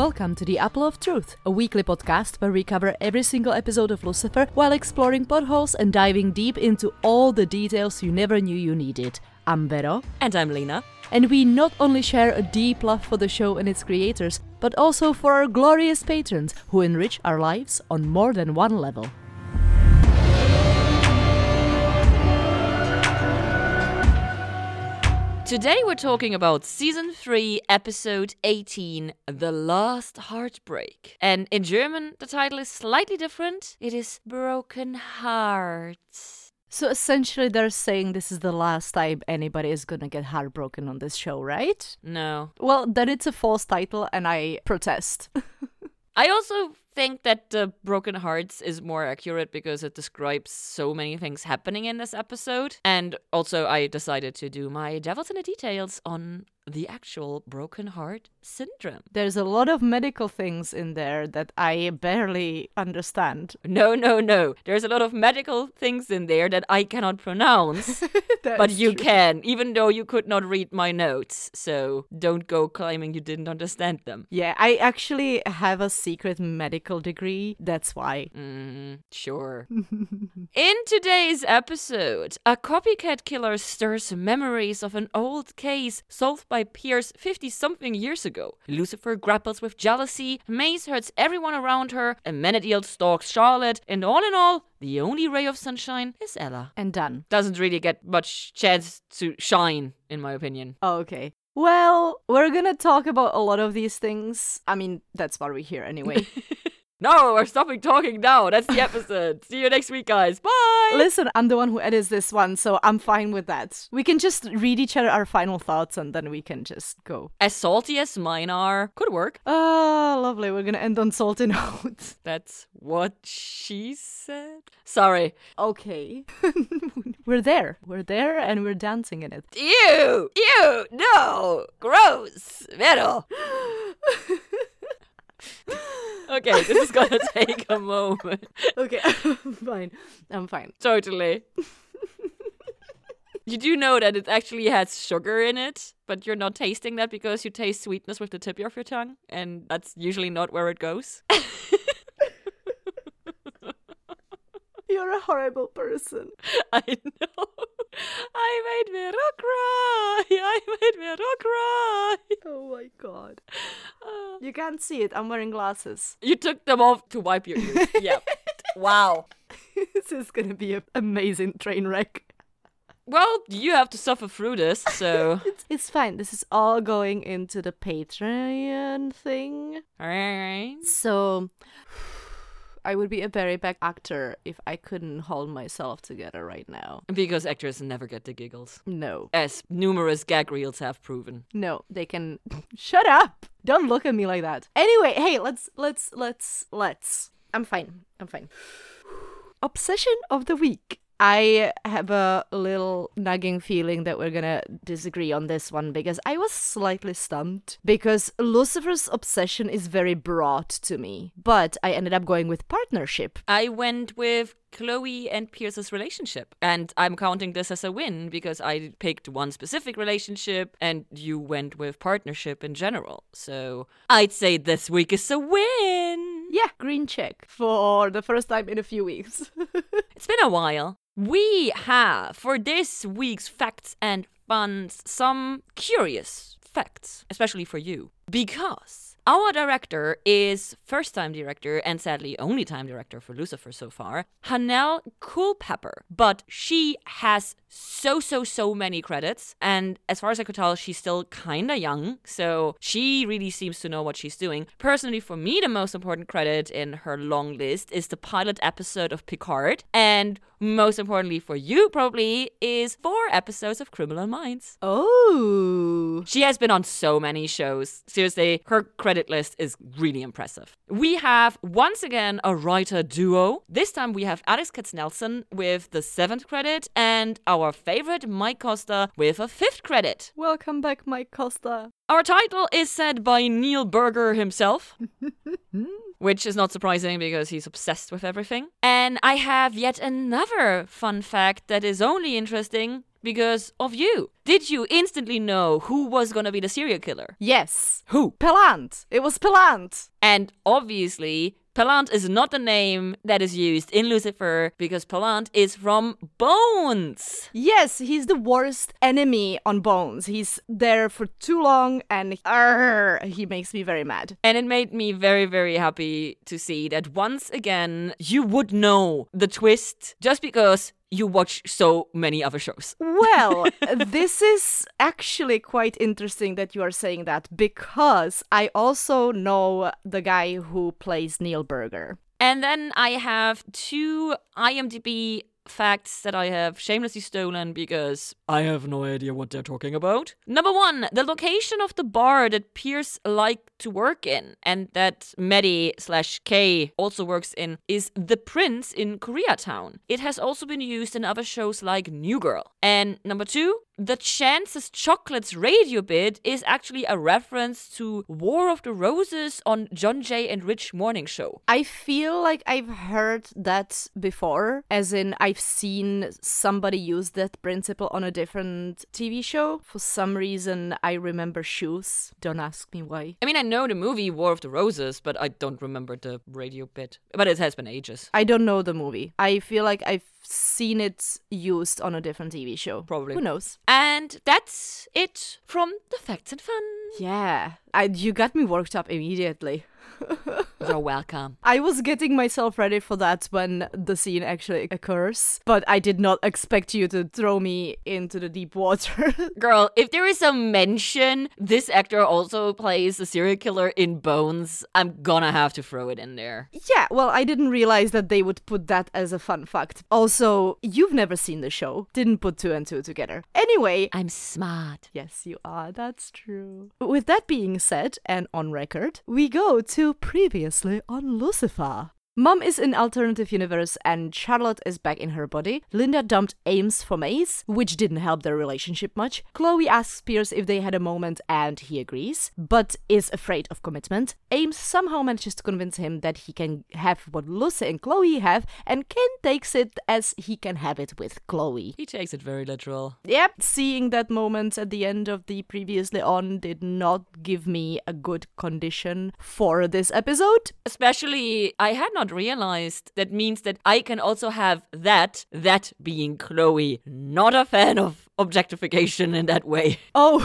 Welcome to the Apple of Truth, a weekly podcast where we cover every single episode of Lucifer while exploring potholes and diving deep into all the details you never knew you needed. I'm Vero. And I'm Lina. And we not only share a deep love for the show and its creators, but also for our glorious patrons who enrich our lives on more than one level. Today we're talking about season 3, episode 18, The Last Heartbreak. And in German, the title is slightly different. It is Broken Hearts. So essentially, they're saying this is the last time anybody is gonna get heartbroken on this show, right? No. Well, then it's a false title, and I protest. I also think that the Broken Hearts is more accurate because it describes so many things happening in this episode. And also, I decided to do my Devils in the Details on the actual broken heart syndrome. There's a lot of medical things in there that I barely understand. No, no, no. There's a lot of medical things in there that I cannot pronounce, but you true. can, even though you could not read my notes. So don't go claiming you didn't understand them. Yeah, I actually have a secret medical degree. That's why. Mm, sure. In today's episode, a copycat killer stirs memories of an old case solved by Pierce 50 something years ago. Lucifer grapples with jealousy, Maze hurts everyone around her, Amenadiel stalks Charlotte, and all in all, the only ray of sunshine is Ella. And done. Doesn't really get much chance to shine, in my opinion. Oh, okay. Well, we're gonna talk about a lot of these things. I mean, that's why we're here anyway. No, we're stopping talking now. That's the episode. See you next week, guys. Bye. Listen, I'm the one who edits this one, so I'm fine with that. We can just read each other our final thoughts and then we can just go. As salty as mine are, could work. Oh, lovely. We're gonna end on salty notes. That's what she said. Sorry. Okay. we're there. We're there and we're dancing in it. Ew! Ew! No! Gross! Metal! Okay, this is gonna take a moment. Okay, fine. I'm fine. Totally. You do know that it actually has sugar in it, but you're not tasting that because you taste sweetness with the tip of your tongue, and that's usually not where it goes. You're a horrible person. I know. I made Vero cry. I made Vero cry. Oh my god. Uh, You can't see it. I'm wearing glasses. you took them off to wipe your ears. yeah. Wow. this is gonna be an amazing train wreck. Well, you have to suffer through this, so. It's, it's fine. This is all going into the Patreon thing. Alright. So, I would be a very bad actor if I couldn't hold myself together right now. Because actors never get the giggles. No. As numerous gag reels have proven. No, they can shut up. Don't look at me like that. Anyway, hey, let's let's let's let's. I'm fine. I'm fine. Obsession of the week. I have a little nagging feeling that we're gonna disagree on this one because I was slightly stumped because Lucifer's obsession is very broad to me, but I ended up going with partnership. I went with Chloe and Pierce's relationship. And I'm counting this as a win because I picked one specific relationship and you went with partnership in general. So I'd say this week is a win. Yeah, green check for the first time in a few weeks. It's been a while. We have for this week's facts and funs some curious facts, especially for you. Because our director is first time director and sadly only time director for Lucifer so far, Hanelle Culpepper. But she has so, so, so many credits. And as far as I could tell, she's still kinda young. So she really seems to know what she's doing. Personally, for me, the most important credit in her long list is the pilot episode of Picard. And most importantly for you, probably, is four episodes of Criminal Minds. oh. She has been on so many shows. Seriously, her credit list is really impressive. We have once again a writer duo. This time we have Alex Katsnelson with the seventh credit and our favorite Mike Costa with a fifth credit. Welcome back, Mike Costa. Our title is said by Neil Berger himself. Which is not surprising because he's obsessed with everything. And I have yet another fun fact that is only interesting because of you. Did you instantly know who was gonna be the serial killer? Yes. Who? Pelant. It was Pelant. And obviously, Pelant is not the name that is used in Lucifer because Pelant is from Bones. Yes, he's the worst enemy on Bones. He's there for too long and he makes me very mad. And it made me very, very happy to see that once again you would know the twist just because you watch so many other shows. Well, this is actually quite interesting that you are saying that because I also know the guy who plays Neil Berger. And then I have two IMDb facts that I have shamelessly stolen because I have no idea what they're talking about. Number one, the location of the bar that Pierce liked to work in and that Maddie slash K also works in is the Prince in Koreatown. It has also been used in other shows like New Girl. And number two, the Chances Chocolates radio bit is actually a reference to War of the Roses on John Jay and Rich Morning Show. I feel like I've heard that before, as in I've seen somebody use that principle on a different TV show. For some reason, I remember shoes. Don't ask me why. I mean, I know the movie War of the Roses, but I don't remember the radio bit. But it has been ages. I don't know the movie. I feel like I've seen it used on a different TV show. Probably. Who knows? And that's it from the Facts and Fun. Yeah. I, you got me worked up immediately. You're welcome. I was getting myself ready for that when the scene actually occurs, but I did not expect you to throw me into the deep water. Girl, if there is a mention this actor also plays a serial killer in Bones, I'm gonna have to throw it in there. yeah, well, I didn't realize that they would put that as a fun fact. Also, you've never seen the show, didn't put two and two together. Anyway, I'm smart. Yes, you are. That's true. With that being said, and on record, we go to previously on Lucifer. Mom is in alternative universe and Charlotte is back in her body. Linda dumped Ames for Maze, which didn't help their relationship much. Chloe asks Pierce if they had a moment and he agrees, but is afraid of commitment. Ames somehow manages to convince him that he can have what Lucy and Chloe have, and Ken takes it as he can have it with Chloe. He takes it very literal. Yep, seeing that moment at the end of the previously on did not give me a good condition for this episode. Especially, I had not realized that means that I can also have that, that being Chloe. Not a fan of objectification in that way. Oh.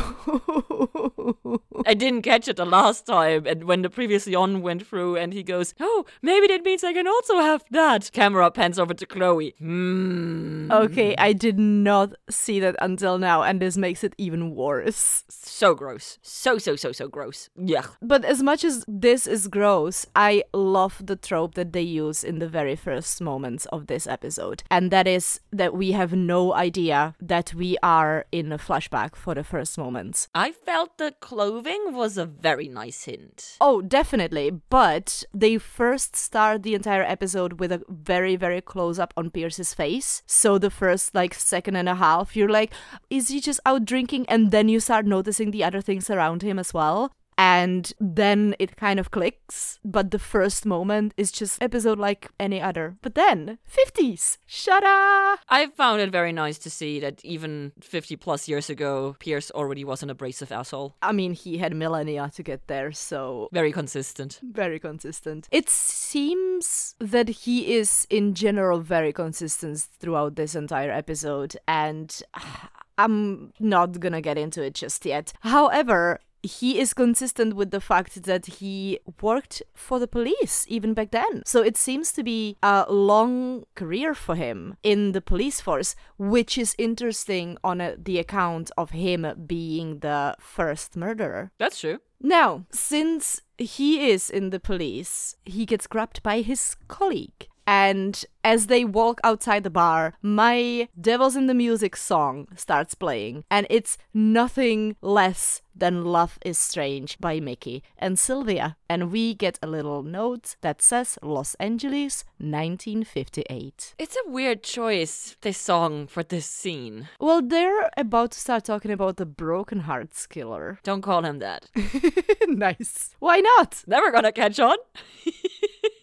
I didn't catch it the last time, and when the previous on went through, and he goes, "Oh, maybe that means I can also have that." Camera pans over to Chloe. Hmm. okay, I did not see that until now, and this makes it even worse. So gross. So so so so gross. Yeah. But as much as this is gross, I love the trope that they use in the very first moments of this episode. And that is that we have no idea that we are in a flashback for the first moments. I felt the clothing was a very nice hint. Oh, definitely. But they first start the entire episode with a very, very close up on Pierce's face. So the first like second and a half, you're like, is he just out drinking? And then you start noticing the other things around him as well. And then it kind of clicks, but the first moment is just episode like any other. But then, 50s, shada! I found it very nice to see that even 50 plus years ago, Pierce already was an abrasive asshole. I mean, he had millennia to get there, so Very consistent. very consistent. It seems that he is in general very consistent throughout this entire episode, and I'm not gonna get into it just yet. However, he is consistent with the fact that he worked for the police even back then. So it seems to be a long career for him in the police force, which is interesting on a, the account of him being the first murderer. That's true. Now, since he is in the police, he gets grabbed by his colleague. And as they walk outside the bar, my Devils in the Music song starts playing. And it's nothing less than Love is Strange by Mickey and Sylvia. And we get a little note that says Los Angeles 1958. It's a weird choice, this song, for this scene. Well, they're about to start talking about the Broken Hearts Killer. Don't call him that. nice. Why not? Never gonna catch on.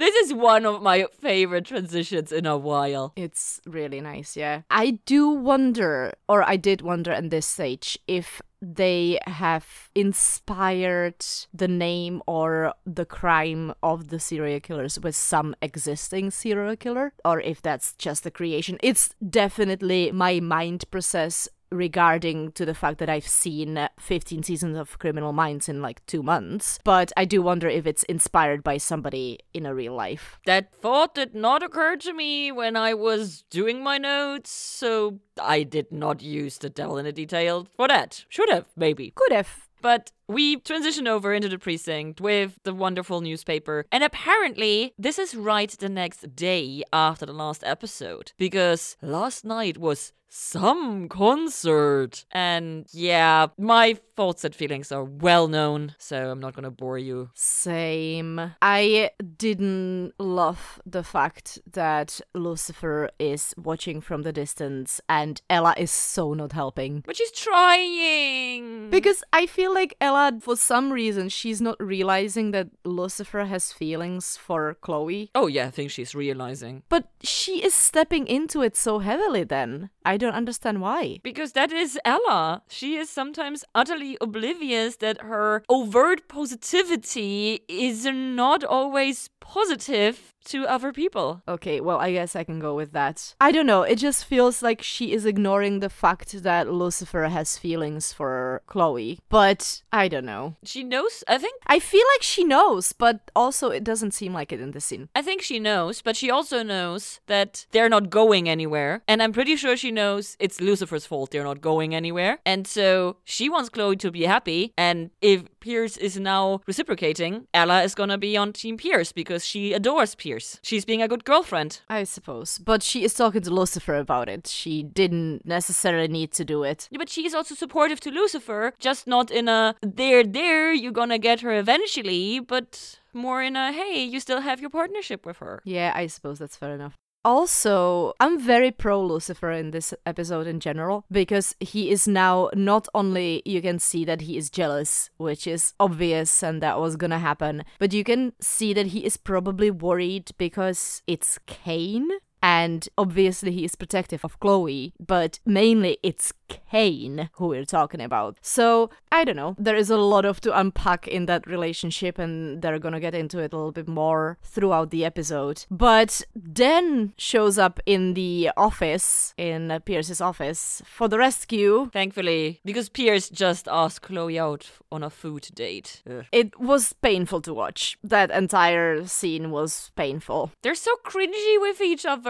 This is one of my favorite transitions in a while. It's really nice, yeah. I do wonder, or I did wonder at this stage, if they have inspired the name or the crime of the serial killers with some existing serial killer, or if that's just a creation. It's definitely my mind process regarding to the fact that I've seen 15 seasons of Criminal Minds in like two months, but I do wonder if it's inspired by somebody in a real life. That thought did not occur to me when I was doing my notes, so I did not use the devil in the detail for that. Should have, maybe. Could have. But we transition over into the precinct with the wonderful newspaper. And apparently, this is right the next day after the last episode. Because last night was some concert. And yeah, my thoughts and feelings are well known, so I'm not gonna bore you. Same. I didn't love the fact that Lucifer is watching from the distance and Ella is so not helping. But she's trying. Because I feel like Ella, for some reason, she's not realizing that Lucifer has feelings for Chloe. Oh, yeah, I think she's realizing. But she is stepping into it so heavily then. I don't understand why. Because that is Ella. She is sometimes utterly oblivious that her overt positivity is not always positive to other people. Okay, well, I guess I can go with that. I don't know, it just feels like she is ignoring the fact that Lucifer has feelings for Chloe, but I don't know. She knows, I think. I feel like she knows, but also it doesn't seem like it in the scene. I think she knows, but she also knows that they're not going anywhere. And I'm pretty sure she knows it's Lucifer's fault they're not going anywhere. And so she wants Chloe to be happy. And if Pierce is now reciprocating, Ella is gonna be on Team Pierce because she adores Pierce. She's being a good girlfriend. I suppose. But she is talking to Lucifer about it. She didn't necessarily need to do it. Yeah, but she is also supportive to Lucifer, just not in a there, there, you're gonna get her eventually, but more in a hey, you still have your partnership with her. Yeah, I suppose that's fair enough. Also, I'm very pro Lucifer in this episode in general because he is now not only you can see that he is jealous, which is obvious and that was gonna happen, but you can see that he is probably worried because it's Cain. And obviously, he is protective of Chloe, but mainly it's Cain who we're talking about. So, I don't know. There is a lot of to unpack in that relationship, and they're gonna get into it a little bit more throughout the episode. But Dan shows up in the office, in Pierce's office, for the rescue. Thankfully, because Pierce just asked Chloe out on a food date. Ugh. It was painful to watch. That entire scene was painful. They're so cringy with each other.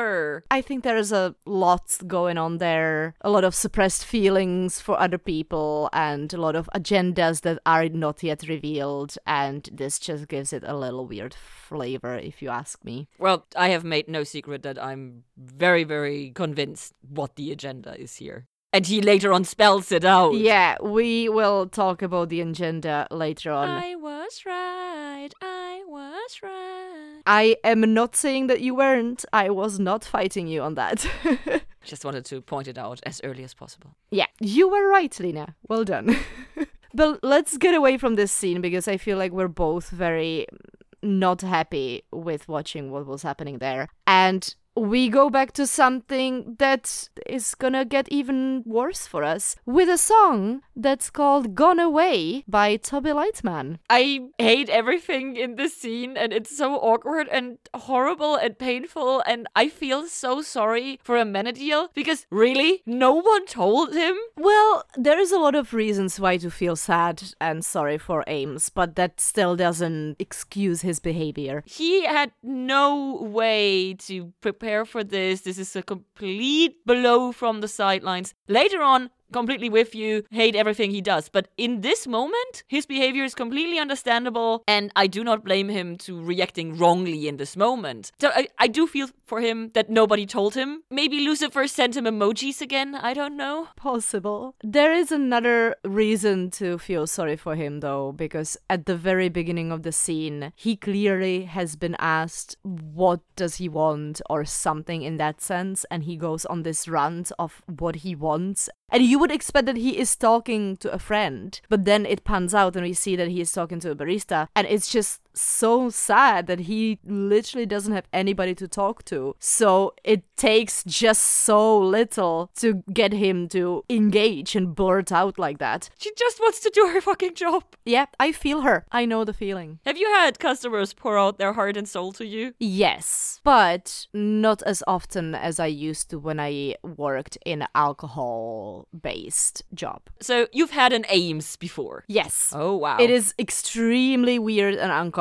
I think there is a lot going on there, a lot of suppressed feelings for other people, and a lot of agendas that are not yet revealed. And this just gives it a little weird flavor, if you ask me. Well, I have made no secret that I'm very, very convinced what the agenda is here. And he later on spells it out. Yeah, we will talk about the agenda later on. I was right. I was right. I am not saying that you weren't. I was not fighting you on that. Just wanted to point it out as early as possible. yeah, you were right, Lina. Well done. but let's get away from this scene because I feel like we're both very not happy with watching what was happening there. And we go back to something that is gonna get even worse for us with a song that's called Gone Away by Toby Lightman. I hate everything in this scene, and it's so awkward and horrible and painful. And I feel so sorry for Amenadiel because really, no one told him. Well, there is a lot of reasons why to feel sad and sorry for Ames, but that still doesn't excuse his behavior. He had no way to prepare for this. This is a complete blow from the sidelines. Later on, completely with you, hate everything he does. But in this moment, his behavior is completely understandable, and I do not blame him to reacting wrongly in this moment. So I, I do feel for him that nobody told him. Maybe Lucifer sent him emojis again. I don't know. Possible. There is another reason to feel sorry for him, though, because at the very beginning of the scene, he clearly has been asked, What does he want? or something in that sense, and he goes on this rant of what he wants. And you would expect that he is talking to a friend, but then it pans out and we see that he is talking to a barista, and it's just so sad that he literally doesn't have anybody to talk to. So it takes just so little to get him to engage and blurt out like that. She just wants to do her fucking job. Yeah, I feel her. I know the feeling. Have you had customers pour out their heart and soul to you? Yes, but not as often as I used to when I worked in alcohol based job. So you've had an Ames before. Yes. Oh wow. It is extremely weird and uncomfortable,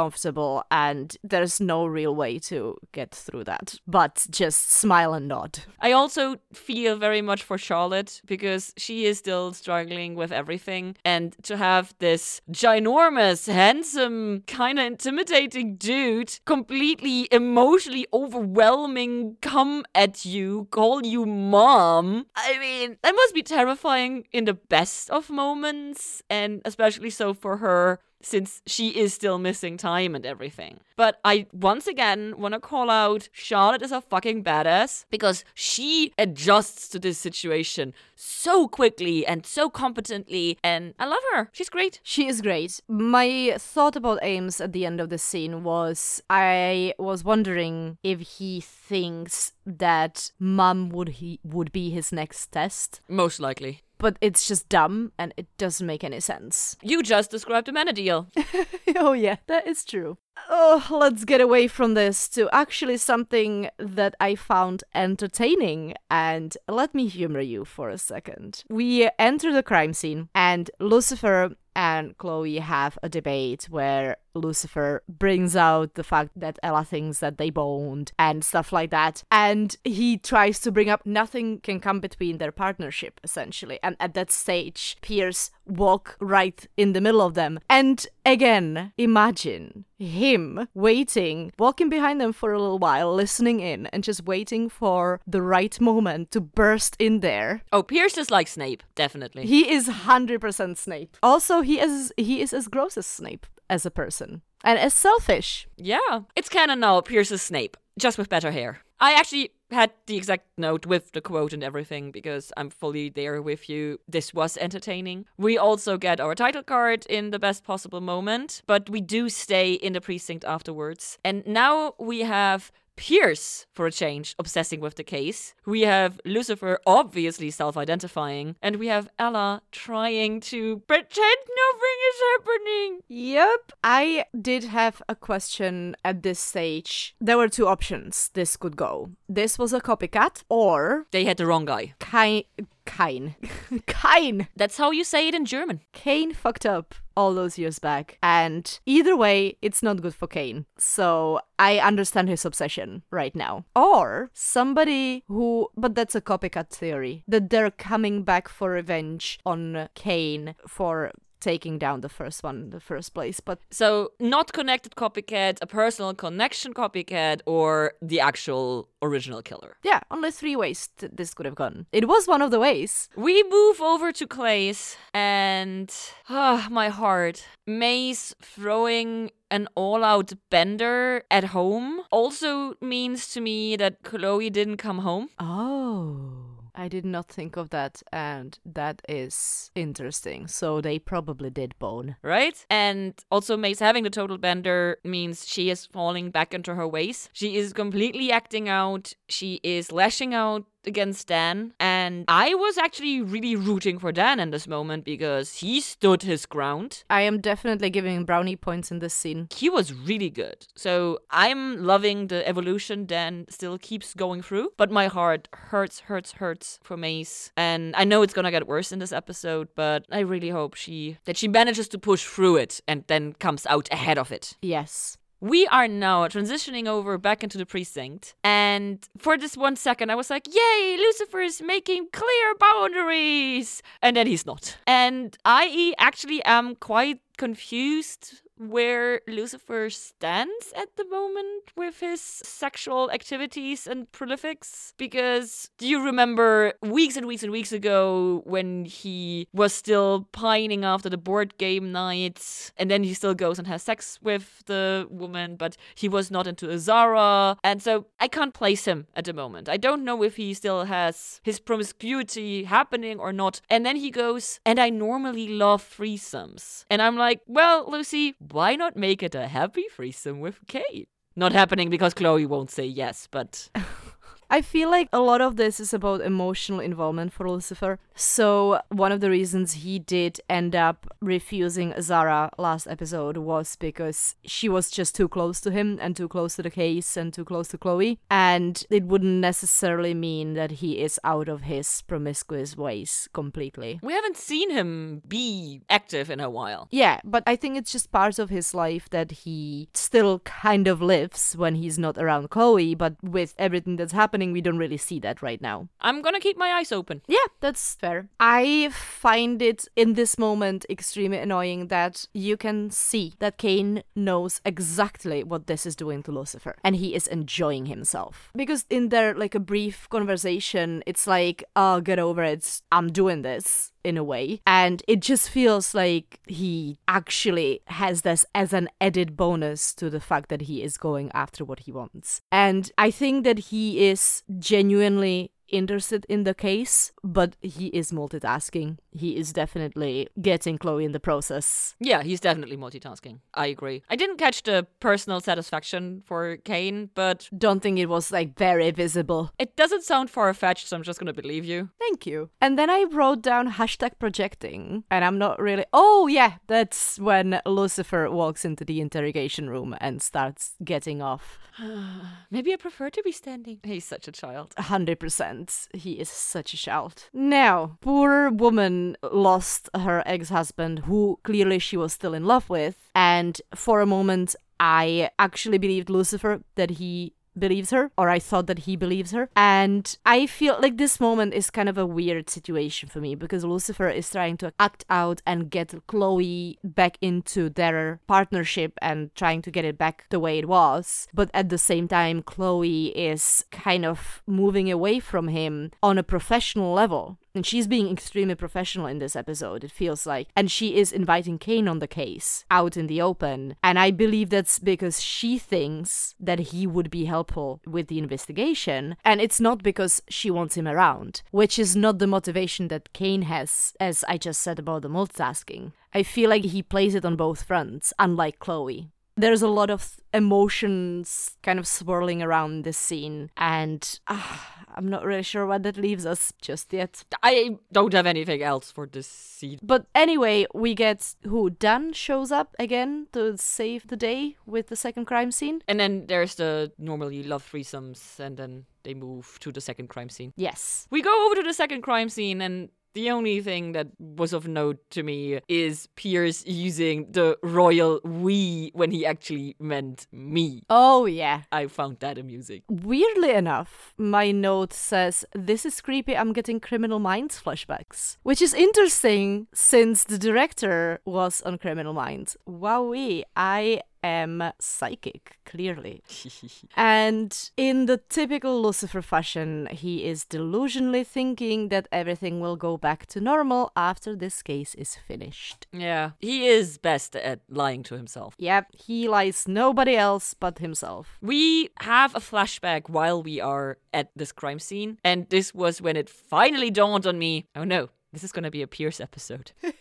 and there's no real way to get through that. But just smile and nod. I also feel very much for Charlotte because she is still struggling with everything. And to have this ginormous, handsome, kind of intimidating dude completely emotionally overwhelming come at you, call you mom. I mean, that must be terrifying in the best of moments, and especially so for her since she is still missing time and everything. But I once again want to call out Charlotte is a fucking badass because she adjusts to this situation so quickly and so competently, and I love her. She's great. She is great. My thought about Ames at the end of the scene was I was wondering if he thinks that mum would he would be his next test. Most likely. But it's just dumb and it doesn't make any sense. You just described Amenadiel. oh yeah, that is true. Oh, let's get away from this to actually something that I found entertaining and let me humor you for a second. We enter the crime scene and Lucifer and Chloe have a debate where Lucifer brings out the fact that Ella thinks that they boned and stuff like that. And he tries to bring up nothing can come between their partnership, essentially. And at that stage, Pierce walk right in the middle of them. And again, imagine him waiting, walking behind them for a little while, listening in, and just waiting for the right moment to burst in there. Oh, Pierce is like Snape, definitely. He is 100% Snape. Also, he is he is as gross as Snape as a person and as selfish. Yeah, it's canon now. Pierce is Snape, just with better hair. I actually had the exact note with the quote and everything because I'm fully there with you. This was entertaining. We also get our title card in the best possible moment, but we do stay in the precinct afterwards. And now we have Pierce, for a change, obsessing with the case. We have Lucifer obviously self identifying, and we have Ella trying to pretend nothing is happening. Yep. I did have a question at this stage. There were two options this could go. This was a copycat, or They had the wrong guy. Kain. Kain. Kain. That's how you say it in German. Cain fucked up all those years back. And either way, it's not good for Cain. So I understand his obsession right now. Or somebody who, but that's a copycat theory, that they're coming back for revenge on Cain for taking down the first one in the first place. But So, not connected copycat, a personal connection copycat, or the actual original killer. yeah, only three ways th- this could have gone. It was one of the ways. We move over to Clay's, and ah, my heart. Maze throwing an all out bender at home also means to me that Chloe didn't come home. Oh. I did not think of that, and that is interesting. So they probably did bone. right? And also, Maze having the total bender means she is falling back into her ways. She is completely acting out. She is lashing out against Dan. I was actually really rooting for Dan in this moment because he stood his ground. I am definitely giving brownie points in this scene. He was really good. So I'm loving the evolution Dan still keeps going through. But my heart hurts, hurts, hurts for Maze. And I know it's gonna get worse in this episode, but I really hope she that she manages to push through it and then comes out ahead of it. Yes. We are now transitioning over back into the precinct. And for this one second, I was like, yay, Lucifer is making clear boundaries. And then he's not. And I actually am quite confused where Lucifer stands at the moment with his sexual activities and prolifics. Because do you remember weeks and weeks and weeks ago when he was still pining after the board game nights and then he still goes and has sex with the woman, but he was not into Azara. And so I can't place him at the moment. I don't know if he still has his promiscuity happening or not. And then he goes, and I normally love threesomes. And I'm like, well, Lucy, why not make it a happy threesome with Kate? Not happening because Chloe won't say yes, but I feel like a lot of this is about emotional involvement for Lucifer. So, one of the reasons he did end up refusing Zara last episode was because she was just too close to him and too close to the case and too close to Chloe. And it wouldn't necessarily mean that he is out of his promiscuous ways completely. we haven't seen him be active in a while. Yeah, but I think it's just part of his life that he still kind of lives when he's not around Chloe, but with everything that's happening, we don't really see that right now. I'm gonna keep my eyes open. Yeah, that's fair. I find it in this moment extremely annoying that you can see that Cain knows exactly what this is doing to Lucifer and he is enjoying himself. Because in their like a brief conversation, it's like, oh, get over it. I'm doing this in a way. And it just feels like he actually has this as an added bonus to the fact that he is going after what he wants. And I think that he is genuinely interested in the case, but he is multitasking. He is definitely getting Chloe in the process. Yeah, he's definitely multitasking. I agree. I didn't catch the personal satisfaction for Cain, but Don't think it was like very visible. it doesn't sound far fetched, so I'm just gonna believe you. Thank you. And then I wrote down hashtag projecting, and I'm not really. Oh, yeah, that's when Lucifer walks into the interrogation room and starts getting off. Maybe I prefer to be standing. He's such a child. 100%. He is such a child. Now, poor woman lost her ex husband, who clearly she was still in love with, and for a moment, I actually believed Lucifer that he believes her or I thought that he believes her. And I feel like this moment is kind of a weird situation for me because Lucifer is trying to act out and get Chloe back into their partnership and trying to get it back the way it was. But at the same time Chloe is kind of moving away from him on a professional level and she's being extremely professional in this episode, it feels like. And she is inviting Cain on the case out in the open. And I believe that's because she thinks that he would be helpful with the investigation. And it's not because she wants him around, which is not the motivation that Cain has, as I just said about the multitasking. I feel like he plays it on both fronts, unlike Chloe there's a lot of emotions kind of swirling around this scene and ah, i'm not really sure what that leaves us just yet I don't have anything else for this scene. but anyway we get who dan shows up again to save the day with the second crime scene And then there's the normally love threesomes, and then they move to the second crime scene. yes We go over to the second crime scene, and the only thing that was of note to me is Pierce using the royal we when he actually meant me. oh yeah I found that amusing. Weirdly enough, my note says, This is creepy, I'm getting Criminal Minds flashbacks. Which is interesting since the director was on Criminal Minds. Wowee, I am psychic, clearly. And in the typical Lucifer fashion, he is delusionally thinking that everything will go back to normal after this case is finished. yeah, he is best at lying to himself. Yep, he lies nobody else but himself. We have a flashback while we are at this crime scene, and this was when it finally dawned on me oh no, this is gonna be a Pierce episode.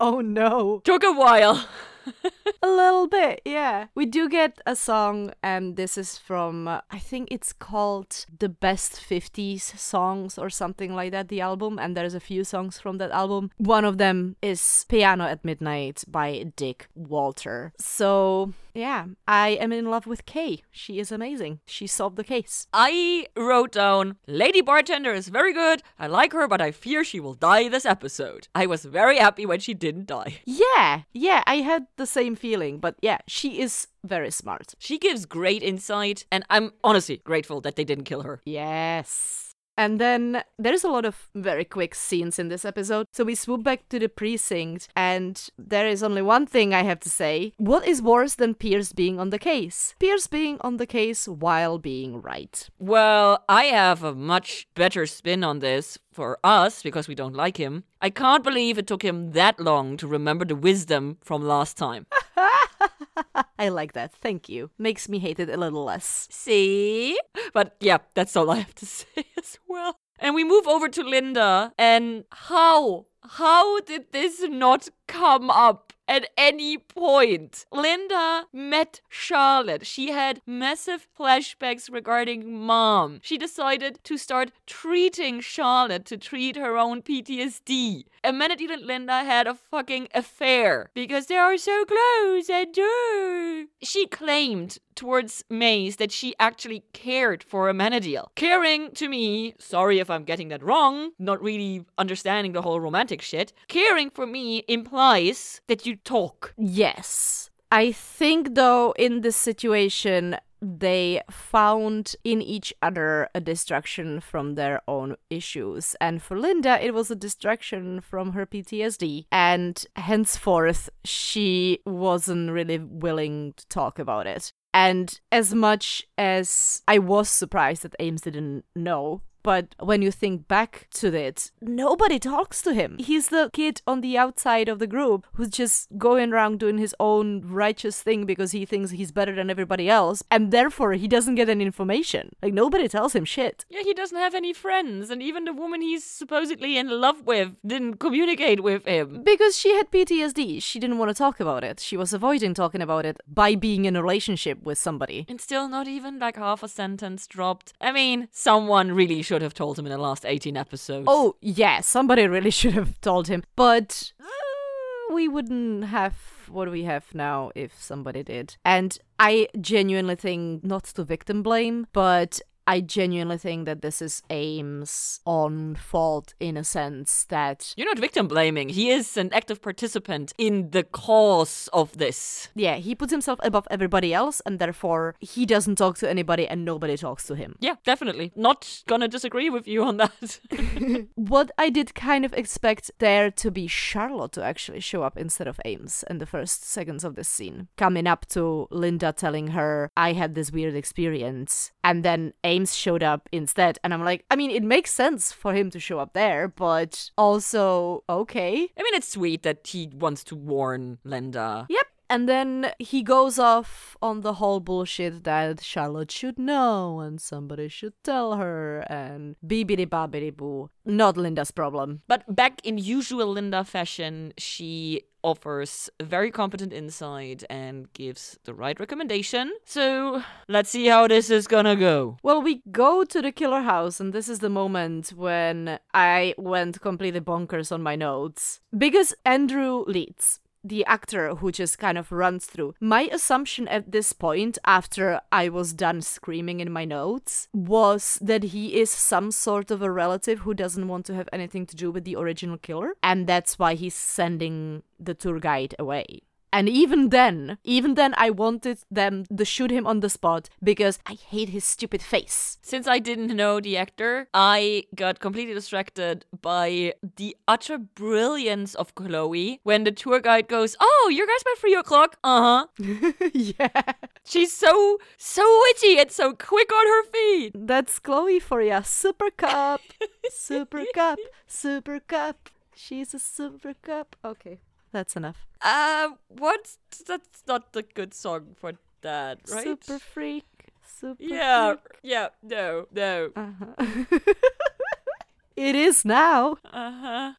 Oh no. Took a while. A little bit, yeah. We do get a song, and this is from, uh, I think it's called The Best 50s Songs or something like that, the album. And there's a few songs from that album. One of them is Piano at Midnight by Dick Walter. So, yeah, I am in love with Kay. She is amazing. She solved the case. I wrote down Lady Bartender is very good. I like her, but I fear she will die this episode. I was very happy when she didn't die. Yeah, yeah, I had the same feeling, but yeah, she is very smart. She gives great insight, and I'm honestly grateful that they didn't kill her. Yes. And then there's a lot of very quick scenes in this episode. So we swoop back to the precinct, and there is only one thing I have to say. What is worse than Pierce being on the case? Pierce being on the case while being right. Well, I have a much better spin on this for us because we don't like him. I can't believe it took him that long to remember the wisdom from last time. I like that. Thank you. Makes me hate it a little less. See? But yeah, that's all I have to say as well. And we move over to Linda, and how? How did this not come up at any point Linda met Charlotte. She had massive flashbacks regarding mom. She decided to start treating Charlotte to treat her own PTSD. Amenadiel and Linda had a fucking affair because they are so close and do. She claimed towards Maze that she actually cared for Amenadiel. Caring to me, sorry if I'm getting that wrong, not really understanding the whole romantic shit. Caring for me implies that you talk. Yes. I think, though, in this situation, they found in each other a distraction from their own issues. And for Linda, it was a distraction from her PTSD. And henceforth, she wasn't really willing to talk about it. And as much as I was surprised that Ames didn't know, but when you think back to it, nobody talks to him. He's the kid on the outside of the group who's just going around doing his own righteous thing because he thinks he's better than everybody else, and therefore he doesn't get any information. Like, nobody tells him shit. Yeah, he doesn't have any friends, and even the woman he's supposedly in love with didn't communicate with him. Because she had PTSD, she didn't want to talk about it. She was avoiding talking about it by being in a relationship with somebody. And still not even like half a sentence dropped. I mean, someone really should have told him in the last 18 episodes. Oh, yeah, somebody really should have told him. But uh, we wouldn't have what we have now if somebody did. And I genuinely think not to victim blame, but I genuinely think that this is Ames' own fault in a sense that You're not victim blaming. He is an active participant in the cause of this. yeah, he puts himself above everybody else and therefore he doesn't talk to anybody and nobody talks to him. Yeah, definitely. Not gonna disagree with you on that. What I did kind of expect there to be Charlotte to actually show up instead of Ames in the first seconds of this scene. Coming up to Linda telling her, I had this weird experience. And then Ames showed up instead. And I'm like, I mean, it makes sense for him to show up there, but also, okay. I mean, it's sweet that he wants to warn Linda. Yep. And then he goes off on the whole bullshit that Charlotte should know and somebody should tell her and beebity babbity boo. Not Linda's problem. But back in usual Linda fashion, she offers very competent insight and gives the right recommendation. So let's see how this is gonna go. Well, we go to the killer house, and this is the moment when I went completely bonkers on my notes. Because Andrew Leeds. The actor who just kind of runs through. My assumption at this point, after I was done screaming in my notes, was that he is some sort of a relative who doesn't want to have anything to do with the original killer, and that's why he's sending the tour guide away. And even then, even then, I wanted them to shoot him on the spot because I hate his stupid face. Since I didn't know the actor, I got completely distracted by the utter brilliance of Chloe when the tour guide goes, Oh, your guys by three o'clock? Uh huh. yeah. She's so, so witty and so quick on her feet. That's Chloe for ya. Super cup. super cup. Super cup. She's a super cup. Okay. That's enough. Uh, what? That's not a good song for that, right? Super freak. Super Yeah, freak. yeah, no, no. Uh-huh. it is now. Uh huh.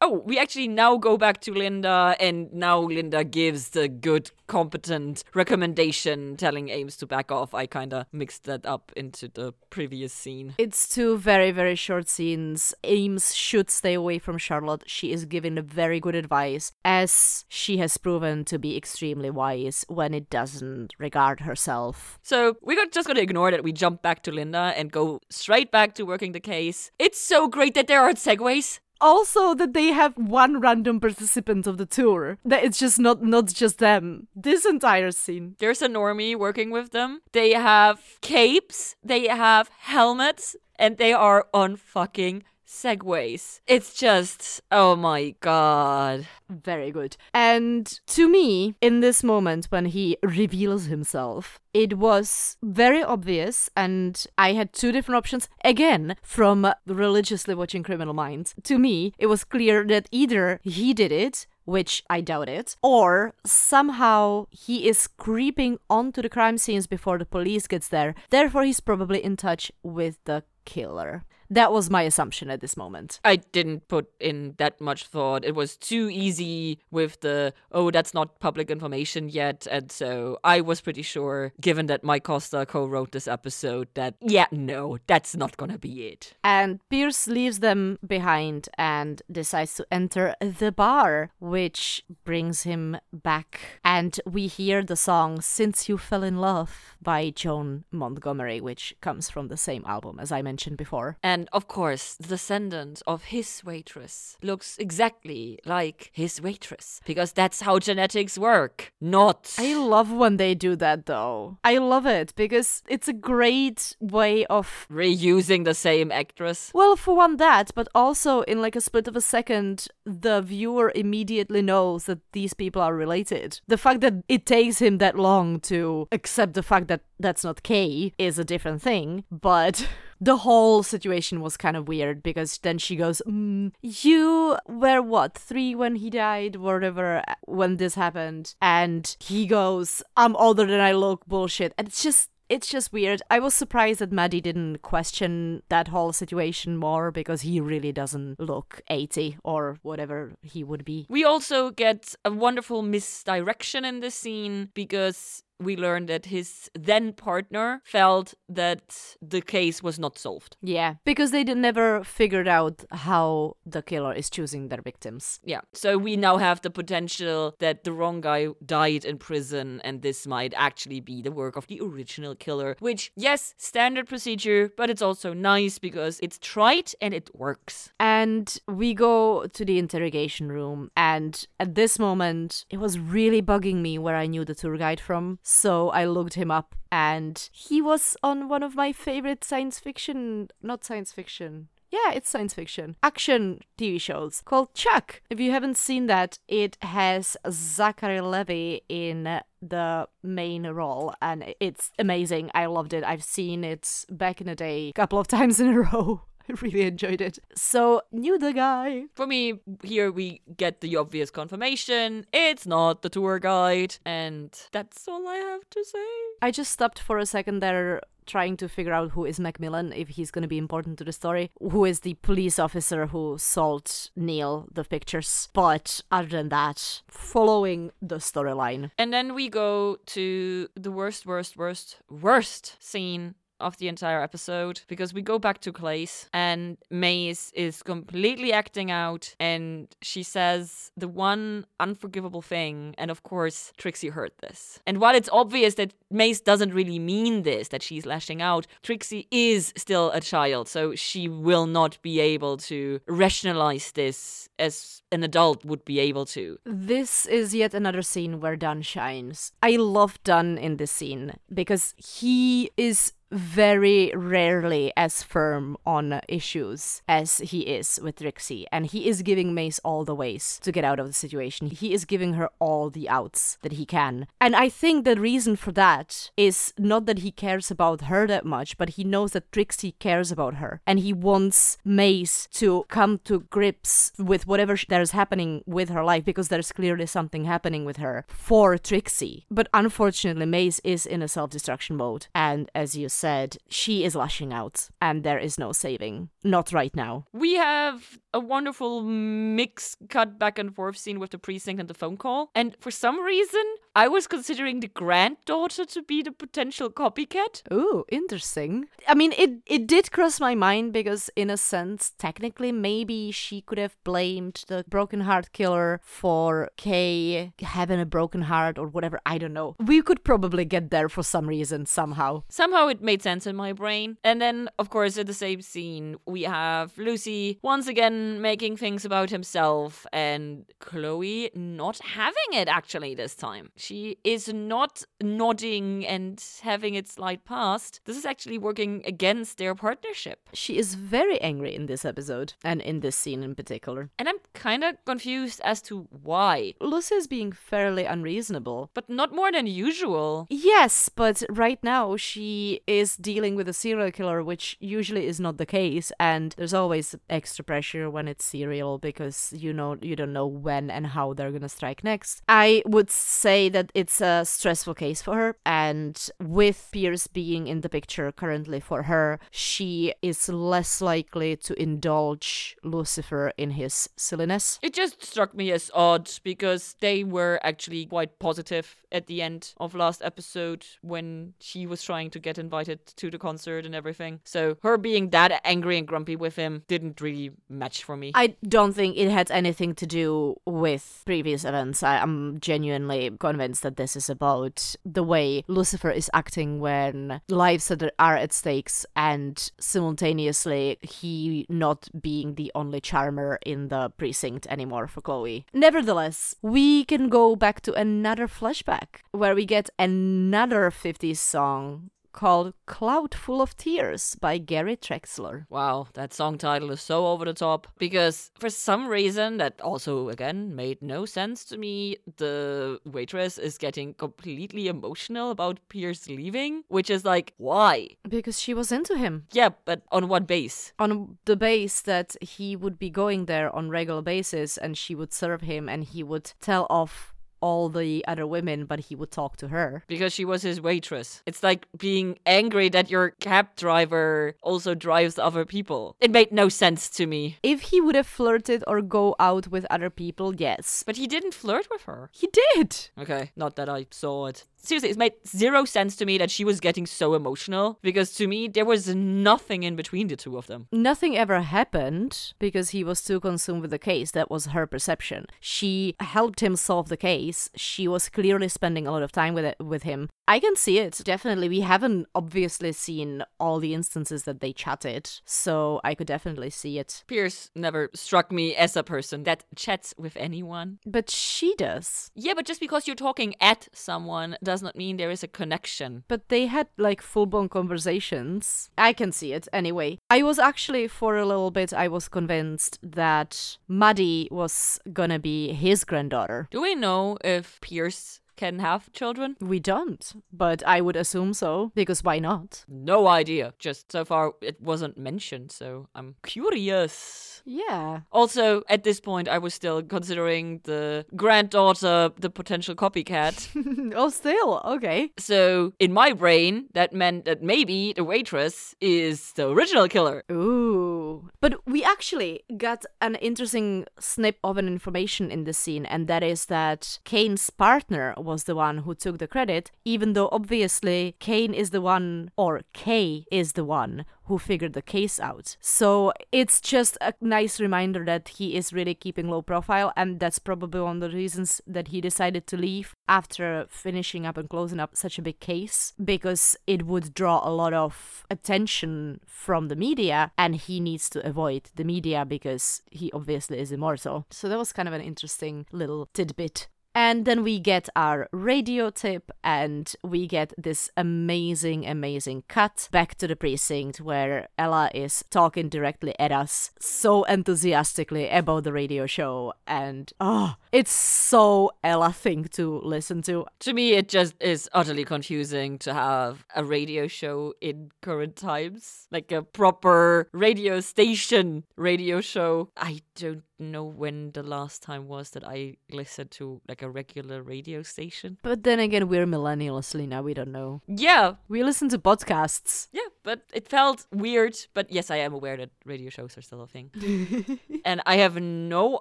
Oh, we actually now go back to Linda, and now Linda gives the good, competent recommendation telling Ames to back off. I kind of mixed that up into the previous scene. It's two very, very short scenes. Ames should stay away from Charlotte. She is giving a very good advice, as she has proven to be extremely wise when it doesn't regard herself. So we got just gonna ignore that. We jump back to Linda and go straight back to working the case. It's so great that there are Segways. Also, that they have one random participant of the tour. That it's just not not just them. This entire scene. There's a normie working with them. They have capes, they have helmets, and they are on fucking segways. It's just, oh my god. Very good. And to me, in this moment when he reveals himself, it was very obvious, and I had two different options. Again, from religiously watching Criminal Minds, to me, it was clear that either he did it, which I doubt it, or somehow he is creeping onto the crime scenes before the police gets there. Therefore, he's probably in touch with the killer. That was my assumption at this moment. I didn't put in that much thought. It was too easy with the, oh, that's not public information yet. And so I was pretty sure, given that Mike Costa co wrote this episode, that, yeah, no, that's not gonna be it. And Pierce leaves them behind and decides to enter the bar, which brings him back. And we hear the song Since You Fell in Love by Joan Montgomery, which comes from the same album as I mentioned before. And of course, the descendant of his waitress looks exactly like his waitress, because that's how genetics work. Not. I love when they do that though. I love it because it's a great way of reusing the same actress. Well, for one that, but also in like a split of a second, the viewer immediately knows that these people are related. The fact that it takes him that long to accept the fact that that's not Kay is a different thing, but the whole situation was kind of weird because then she goes, mm, You were what, three when he died, whatever, when this happened. And he goes, I'm older than I look, bullshit. And it's just, it's just weird. I was surprised that Maddie didn't question that whole situation more because he really doesn't look 80 or whatever he would be. We also get a wonderful misdirection in this scene because we learned that his then partner felt that the case was not solved. Yeah, because they never figured out how the killer is choosing their victims. Yeah, so we now have the potential that the wrong guy died in prison and this might actually be the work of the original killer, which, yes, standard procedure, but it's also nice because it's tried and it works. And we go to the interrogation room, and at this moment, it was really bugging me where I knew the tour guide from. So I looked him up and he was on one of my favorite science fiction, not science fiction. Yeah, it's science fiction. Action TV shows called Chuck. If you haven't seen that, it has Zachary Levi in the main role and it's amazing. I loved it. I've seen it back in the day a couple of times in a row. I really enjoyed it. So, knew the guy. For me, here we get the obvious confirmation it's not the tour guide, and that's all I have to say. I just stopped for a second there trying to figure out who is Macmillan, if he's going to be important to the story, who is the police officer who sold Neil the pictures. But other than that, following the storyline. And then we go to the worst, worst, worst, worst scene of the entire episode because we go back to Clace and Maze is completely acting out and she says the one unforgivable thing and of course Trixie heard this. And while it's obvious that Maze doesn't really mean this that she's lashing out, Trixie is still a child so she will not be able to rationalize this as an adult would be able to. This is yet another scene where Dan shines. I love Dan in this scene because he is very rarely as firm on issues as he is with Trixie, and he is giving Maze all the ways to get out of the situation. He is giving her all the outs that he can. And I think the reason for that is not that he cares about her that much, but he knows that Trixie cares about her, and he wants Maze to come to grips with whatever there's happening with her life because there's clearly something happening with her for Trixie. But unfortunately, Maze is in a self destruction mode, and as you said, she is lashing out, and there is no saving. Not right now. We have a wonderful mix cut back and forth scene with the precinct and the phone call. And for some reason, I was considering the granddaughter to be the potential copycat. Ooh, interesting. I mean, it it did cross my mind because, in a sense, technically, maybe she could have blamed the broken heart killer for Kay having a broken heart or whatever. I don't know. We could probably get there for some reason somehow. Somehow it made sense in my brain. And then, of course, at the same scene, we have Lucy once again making things about himself and Chloe not having it actually this time. She is not nodding and having it slide past. This is actually working against their partnership. She is very angry in this episode and in this scene in particular. And I'm kind of confused as to why. Lucy is being fairly unreasonable. But not more than usual. Yes, but right now she is dealing with a serial killer, which usually is not the case. And there's always extra pressure when it's serial because you know you don't know when and how they're gonna strike next. I would say that that it's a stressful case for her, and with Pierce being in the picture currently for her, she is less likely to indulge Lucifer in his silliness. It just struck me as odd because they were actually quite positive at the end of last episode when she was trying to get invited to the concert and everything. So her being that angry and grumpy with him didn't really match for me. I don't think it had anything to do with previous events. I am genuinely convinced that this is about the way Lucifer is acting when lives are at stakes and simultaneously he not being the only charmer in the precinct anymore for Chloe. Nevertheless, we can go back to another flashback where we get another 50s song called Cloud Full of Tears by Gary Trexler. Wow, that song title is so over the top because for some reason that also again made no sense to me. The waitress is getting completely emotional about Pierce leaving, which is like, why? Because she was into him. Yeah, but on what base? On the base that he would be going there on regular basis and she would serve him and he would tell off all the other women, but he would talk to her. Because she was his waitress. It's like being angry that your cab driver also drives other people. It made no sense to me. If he would have flirted or go out with other people, yes. But he didn't flirt with her. He did. Okay, not that I saw it seriously, it made zero sense to me that she was getting so emotional because to me, there was nothing in between the two of them. Nothing ever happened because he was too consumed with the case. That was her perception. She helped him solve the case. She was clearly spending a lot of time with it, with him. I can see it. Definitely. We haven't obviously seen all the instances that they chatted, so I could definitely see it. Pierce never struck me as a person that chats with anyone. But she does. Yeah, but just because you're talking at someone does not mean there is a connection. But they had like full blown conversations. I can see it anyway. I was actually, for a little bit, I was convinced that Maddie was gonna be his granddaughter. Do we know if Pierce can have children? We don't, but I would assume so, because why not? No idea. Just so far, it wasn't mentioned, so I'm curious. Yeah. Also, at this point, I was still considering the granddaughter the potential copycat. oh, still? Okay. So, in my brain, that meant that maybe the waitress is the original killer. Ooh. But we actually got an interesting snip of an information in the scene, and that is that Cain's partner was the one who took the credit, even though obviously Cain is the one, or Kay is the one who figured the case out. So it's just a nice reminder that he is really keeping low profile, and that's probably one of the reasons that he decided to leave after finishing up and closing up such a big case because it would draw a lot of attention from the media, and he needs to avoid the media because he obviously is immortal. So that was kind of an interesting little tidbit and then we get our radio tip, and we get this amazing, amazing cut back to the precinct where Ella is talking directly at us so enthusiastically about the radio show. And oh, it's so Ella thing to listen to. To me, it just is utterly confusing to have a radio show in current times, like a proper radio station radio show. I don't know when the last time was that I listened to like a regular radio station. But then again, we're millennials, Lina. We don't know. Yeah. We listen to podcasts. Yeah, but it felt weird. But yes, I am aware that radio shows are still a thing. and I have no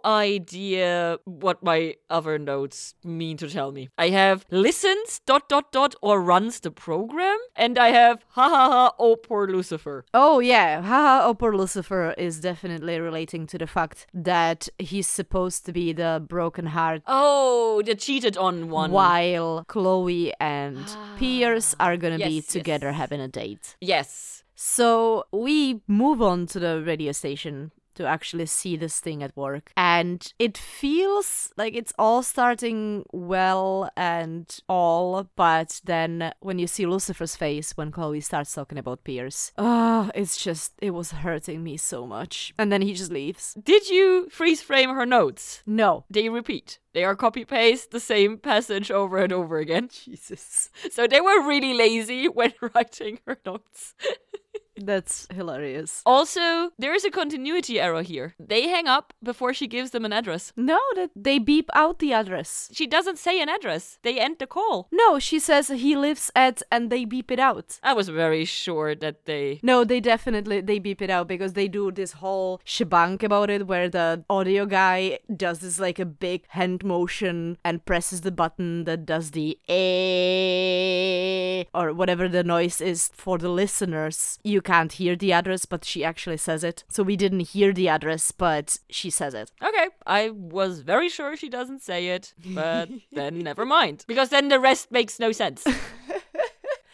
idea what my other notes mean to tell me. I have listens, dot, dot, dot, or runs the program. And I have ha ha ha, oh poor Lucifer. Oh, yeah. Ha ha, oh poor Lucifer is definitely relating to the fact that he's supposed to be the broken heart. Oh, the cheated on one. While Chloe and Ah. Pierce are gonna be together yes. having a date. Yes. So we move on to the radio station to actually see this thing at work. And it feels like it's all starting well and all, but then when you see Lucifer's face when Chloe starts talking about Pierce, oh, it's just, it was hurting me so much. And then he just leaves. Did you freeze frame her notes? No. They repeat. They are copy paste the same passage over and over again. Jesus. So they were really lazy when writing her notes. That's hilarious. Also, there is a continuity error here. They hang up before she gives them an address. No, that they beep out the address. She doesn't say an address. They end the call. No, she says he lives at and they beep it out. I was very sure that they. No, they definitely they beep it out because they do this whole shebang about it where the audio guy does this like a big hand motion and presses the button that does the eh or whatever the noise is for the listeners. You can't hear the address, but she actually says it. So we didn't hear the address, but she says it. Okay, I was very sure she doesn't say it, but then never mind. Because then the rest makes no sense.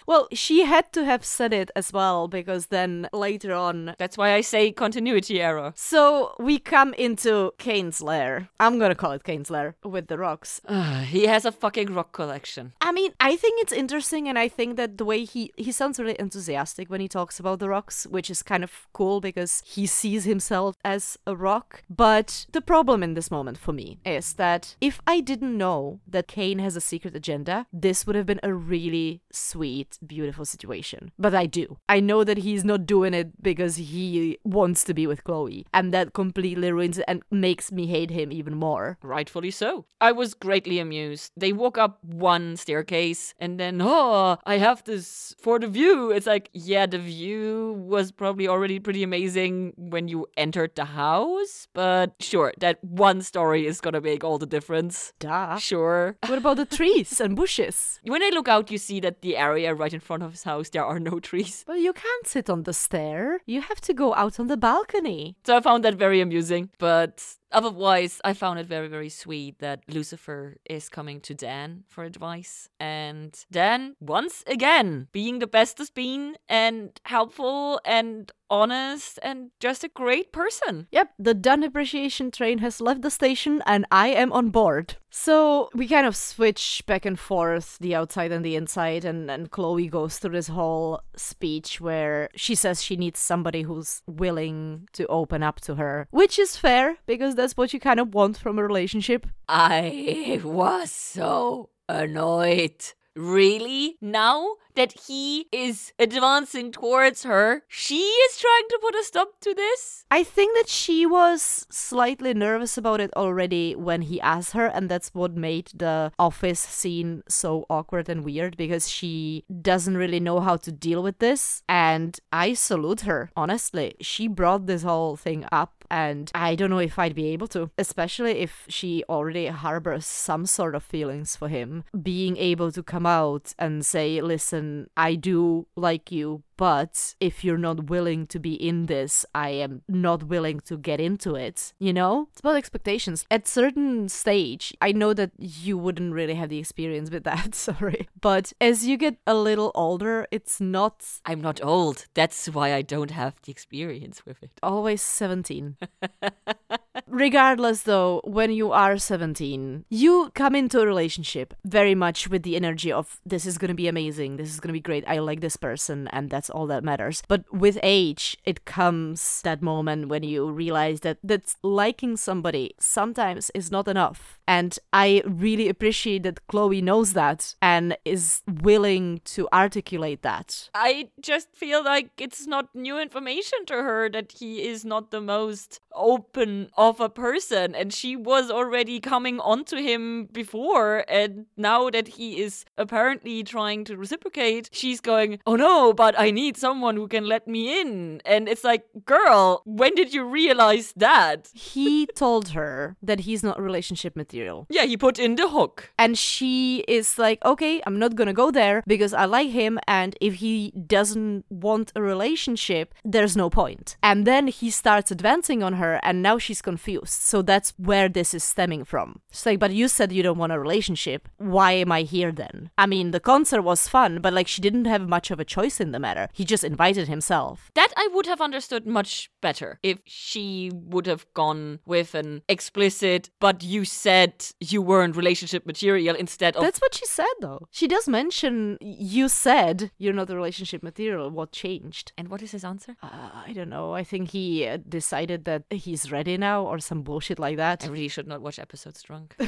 Well, she had to have said it as well because then later on. That's why I say continuity error. So we come into Cain's lair. I'm gonna call it Cain's lair with the rocks. he has a fucking rock collection. I mean, I think it's interesting, and I think that the way he he sounds really enthusiastic when he talks about the rocks, which is kind of cool because he sees himself as a rock. But the problem in this moment for me is that if I didn't know that Kane has a secret agenda, this would have been a really sweet beautiful situation. But I do. I know that he's not doing it because he wants to be with Chloe, and that completely ruins it and makes me hate him even more. Rightfully so. I was greatly amused. They walk up one staircase and then, oh, I have this for the view. It's like, yeah, the view was probably already pretty amazing when you entered the house, but sure, that one story is gonna make all the difference. Duh. Sure. What about the trees and bushes? When I look out, you see that the area right in front of his house, there are no trees. Well, you can't sit on the stair. You have to go out on the balcony. So I found that very amusing. But otherwise, I found it very, very sweet that Lucifer is coming to Dan for advice. And Dan, once again, being the best has been and helpful and honest and just a great person. Yep, the Dan appreciation train has left the station and I am on board. So we kind of switch back and forth, the outside and the inside, and, and Chloe goes through this whole speech where she says she needs somebody who's willing to open up to her, which is fair because that's what you kind of want from a relationship. I was so annoyed. Really? Now that he is advancing towards her, she is trying to put a stop to this? I think that she was slightly nervous about it already when he asked her, and that's what made the office scene so awkward and weird because she doesn't really know how to deal with this. And I salute her, honestly. She brought this whole thing up, and I don't know if I'd be able to, especially if she already harbors some sort of feelings for him. Being able to come out and say, listen, I do like you, but if you're not willing to be in this, I am not willing to get into it. You know? It's about expectations. At certain stage, I know that you wouldn't really have the experience with that, sorry. But as you get a little older, it's not I'm not old. That's why I don't have the experience with it. always 17. Regardless, though, when you are 17, you come into a relationship very much with the energy of this is going to be amazing, this is going to be great, I like this person, and that's all that matters. But with age, it comes that moment when you realize that that liking somebody sometimes is not enough. And I really appreciate that Chloe knows that and is willing to articulate that. I just feel like it's not new information to her that he is not the most open of a person and she was already coming onto him before and now that he is apparently trying to reciprocate she's going oh no but i need someone who can let me in and it's like girl when did you realize that He told her that he's not relationship material. yeah he put in the hook And she is like, okay, I'm not gonna go there because I like him, and if he doesn't want a relationship, there's no point. And then he starts advancing on her, and now she's confused. So that's where this is stemming from. She's like, but you said you don't want a relationship. Why am I here then? I mean, the concert was fun, but like she didn't have much of a choice in the matter. He just invited himself. That I would have understood much better if she would have gone with an explicit, but you said you weren't relationship material instead of. That's what she said, though. She does mention you said you're not relationship material. What changed? and what is his answer? Uh, I don't know. I think he uh, decided that he's ready now or some bullshit like that. I really should not watch episodes drunk.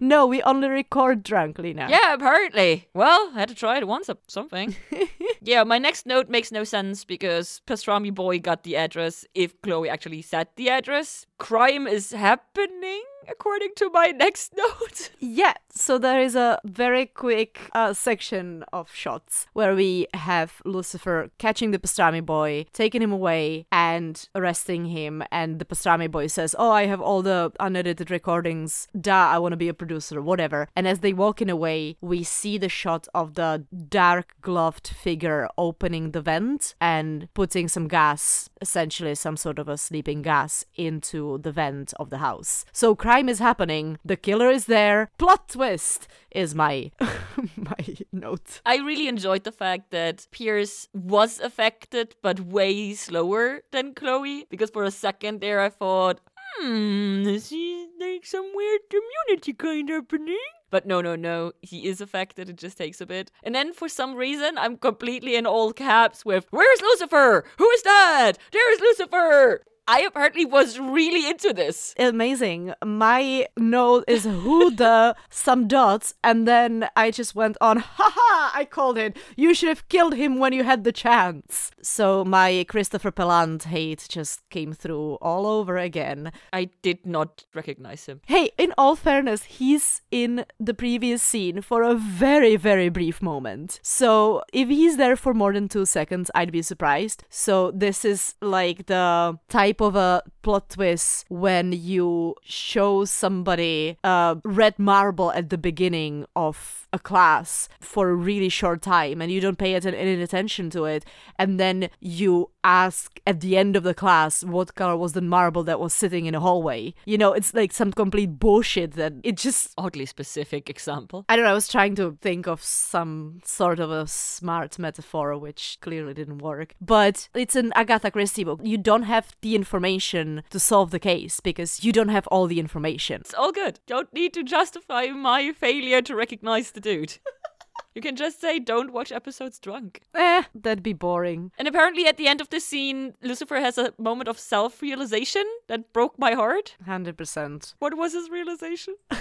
No, we only record drunkly now. yeah, apparently. Well, I had to try it once or something. Yeah, my next note makes no sense because Pastrami Boy got the address if Chloe actually said the address. Crime is happening according to my next note. Yeah, so there is a very quick uh, section of shots where we have Lucifer catching the pastrami boy, taking him away, and arresting him. And the pastrami boy says, Oh, I have all the unedited recordings. Da, I want to be a producer, whatever. And as they walk walking away, we see the shot of the dark gloved figure opening the vent and putting some gas, essentially some sort of a sleeping gas, into the vent of the house. So crime is happening. The killer is there. Plot twist is my my note. I really enjoyed the fact that Pierce was affected, but way slower than Chloe. Because for a second there, I thought, hmm, this is like some weird community kind of happening. But no, no, no, he is affected. It just takes a bit. And then for some reason, I'm completely in all caps with, Where's Lucifer? Who is that? There's Lucifer! I apparently was really into this. Amazing. My note is who the some dots, and then I just went on, haha, I called it. You should have killed him when you had the chance. So my Christopher Pelant hate just came through all over again. I did not recognize him. Hey, in all fairness, he's in the previous scene for a very, very brief moment. So if he's there for more than two seconds, I'd be surprised. So this is like the type of a plot twist when you show somebody a red marble at the beginning of a class for a really short time and you don't pay any attention to it and then you ask at the end of the class what color was the marble that was sitting in a hallway you know it's like some complete bullshit that it just Oddly specific example. I don't know. I was trying to think of some sort of a smart metaphor, which clearly didn't work. But it's an Agatha Christie book. You don't have the information to solve the case because you don't have all the information. It's all good. Don't need to justify my failure to recognize the dude. you can just say, don't watch episodes drunk. Eh, that'd be boring. And apparently, at the end of this scene, Lucifer has a moment of self realization that broke my heart. 100%. What was his realization?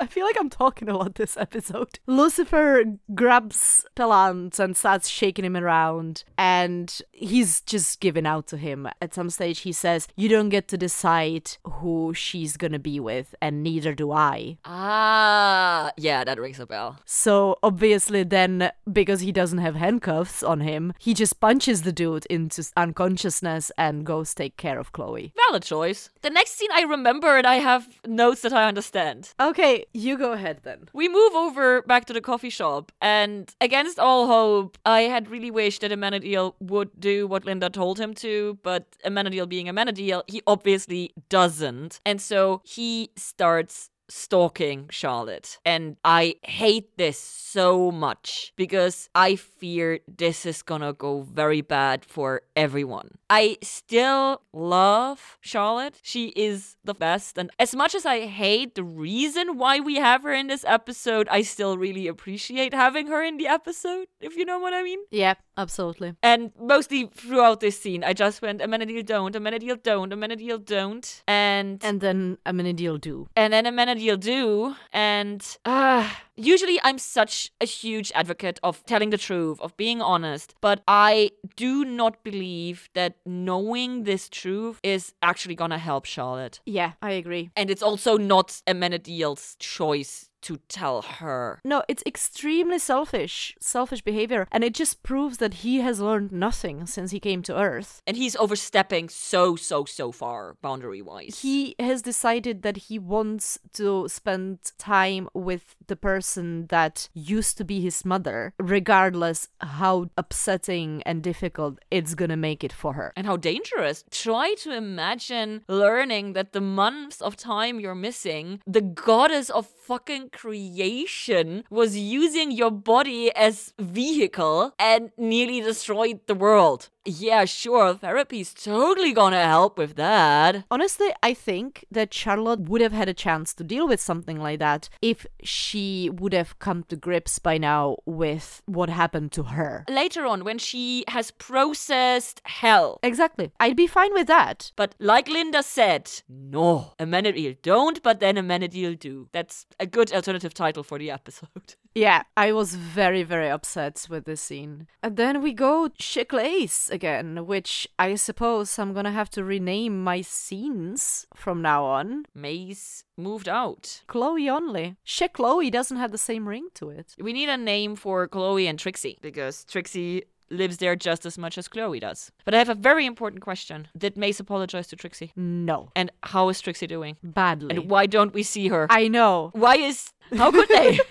I feel like I'm talking a lot this episode. Lucifer grabs Pelant and starts shaking him around, and he's just giving out to him. At some stage, he says, You don't get to decide who she's gonna be with, and neither do I. Ah, yeah, that rings a bell. So, obviously, then, because he doesn't have handcuffs on him, he just punches the dude into unconsciousness and goes take care of Chloe. Valid choice. The next scene I remember and I have notes that I understand. Okay, you go ahead then. We move over back to the coffee shop, and against all hope, I had really wished that Amenadiel would do what Linda told him to, but Amenadiel being Amenadiel, he obviously doesn't. And so he starts stalking Charlotte. And I hate this so much because I fear this is gonna go very bad for everyone. I still love Charlotte. She is the best. And as much as I hate the reason why we have her in this episode, I still really appreciate having her in the episode, if you know what I mean. Yeah, absolutely. And mostly throughout this scene, I just went, Amenadiel don't, Amenadiel don't, Amenadiel don't. And And then Amenadiel do. and then Amenadiel do. And uh, usually I'm such a huge advocate of telling the truth, of being honest. But I do not believe that knowing this truth is actually gonna help Charlotte. Yeah, I agree. And it's also not Amenadiel's choice to tell her. No, it's extremely selfish, selfish behavior, and it just proves that he has learned nothing since he came to Earth. And he's overstepping so, so, so far, boundary wise. He has decided that he wants to spend time with the person that used to be his mother, regardless how upsetting and difficult it's gonna make it for her. and how dangerous. Try to imagine learning that the months of time you're missing, the goddess of fucking creation was using your body as vehicle and nearly destroyed the world. Yeah, sure, therapy's totally gonna help with that. Honestly, I think that Charlotte would have had a chance to deal with something like that if she would have come to grips by now with what happened to her. Later on, when she has processed hell. Exactly. I'd be fine with that. But like Linda said, no, Amenadiel don't, but then Amenadiel do. That's a good alternative title for the episode. Yeah, I was very, very upset with this scene. And then we go Chiclace again, which I suppose I'm gonna have to rename my scenes from now on. Maze moved out. Chloe only. Shit, Chloe doesn't have the same ring to it. We need a name for Chloe and Trixie because Trixie lives there just as much as Chloe does. But I have a very important question. Did Maze apologize to Trixie? No. And how is Trixie doing? Badly. And why don't we see her? I know. Why is. How could they?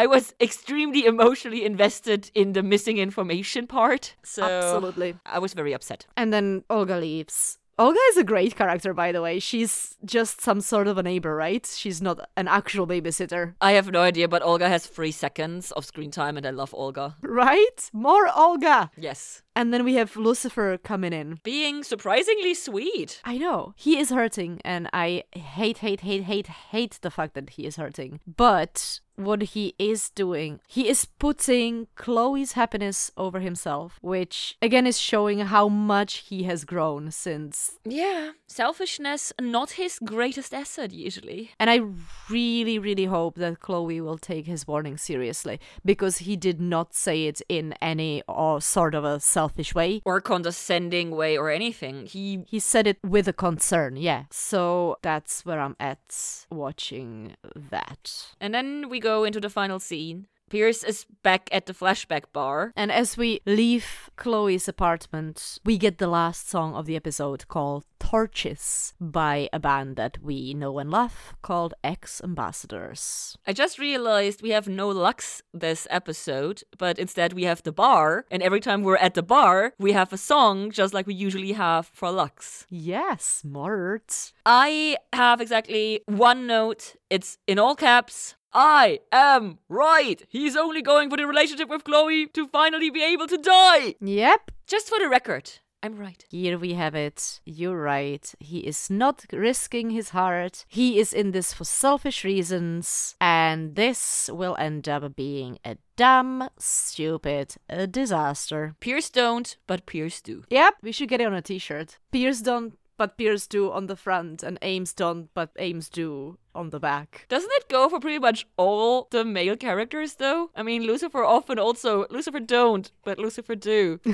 I was extremely emotionally invested in the missing information part. So Absolutely. I was very upset. And then Olga leaves. Olga is a great character, by the way. She's just some sort of a neighbor, right? She's not an actual babysitter. I have no idea, but Olga has three seconds of screen time, and I love Olga. Right? More Olga! Yes. And then we have Lucifer coming in. Being surprisingly sweet. I know. He is hurting, and I hate, hate, hate, hate, hate the fact that he is hurting. But what he is doing, he is putting Chloe's happiness over himself, which again is showing how much he has grown since. Yeah, selfishness, not his greatest asset usually. And I really, really hope that Chloe will take his warning seriously because he did not say it in any or sort of a selfish way. Or condescending way or anything. He He said it with a concern, yeah. So that's where I'm at watching that. and then we go into the final scene. Pierce is back at the flashback bar. And as we leave Chloe's apartment, we get the last song of the episode called Torches by a band that we know and love called X Ambassadors. I just realized we have no Lux this episode, but instead we have the bar, and every time we're at the bar, we have a song just like we usually have for Lux. Yes, smart. I have exactly one note. It's in all caps. I am right. He's only going for the relationship with Chloe to finally be able to die. Yep. Just for the record, I'm right. Here we have it. You're right. He is not risking his heart. He is in this for selfish reasons. And this will end up being a dumb, stupid a disaster. Pierce don't, but Pierce do. Yep, we should get it on a t shirt. Pierce don't, but Pierce do on the front, and Ames don't, but Ames do on the back. Doesn't it go for pretty much all the male characters though? I mean, Lucifer often also Lucifer don't, but Lucifer do.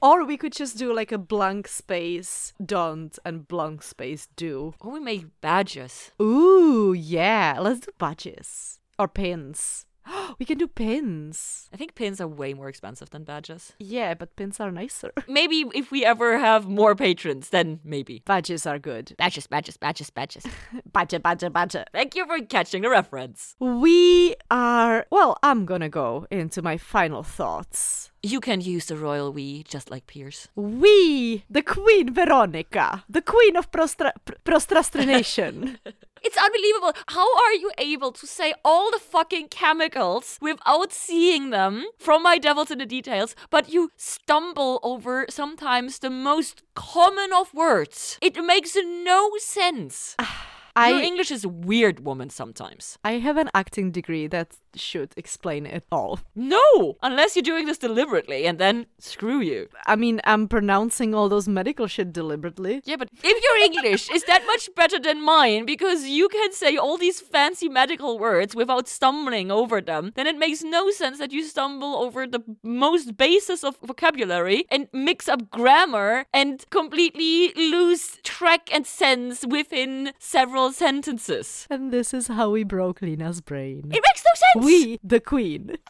Or we could just do like a blank space don't and blank space do. or we make badges. Ooh, yeah. Let's do badges. Or pins. we can do pins. I think pins are way more expensive than badges. Yeah, but pins are nicer. Maybe if we ever have more patrons, then maybe. Badges are good. Badges, badges, badges, badges. Badge, badge, badge. Thank you for catching the reference. We are. Well, I'm gonna go into my final thoughts. You can use the royal we just like Pierce. We, the Queen Veronica, the Queen of prostra- pr- procrastination. It's unbelievable. How are you able to say all the fucking chemicals without seeing them from my devils in the details, but you stumble over sometimes the most common of words? It makes no sense. Your English is weird, woman, sometimes. I have an acting degree that should explain it all. No! Unless you're doing this deliberately, and then screw you. I mean, I'm pronouncing all those medical shit deliberately. Yeah, but if your English is that much better than mine because you can say all these fancy medical words without stumbling over them, then it makes no sense that you stumble over the most basis of vocabulary and mix up grammar and completely lose track and sense within several sentences. And this is how we broke Lina's brain. It makes no sense! We, the Queen.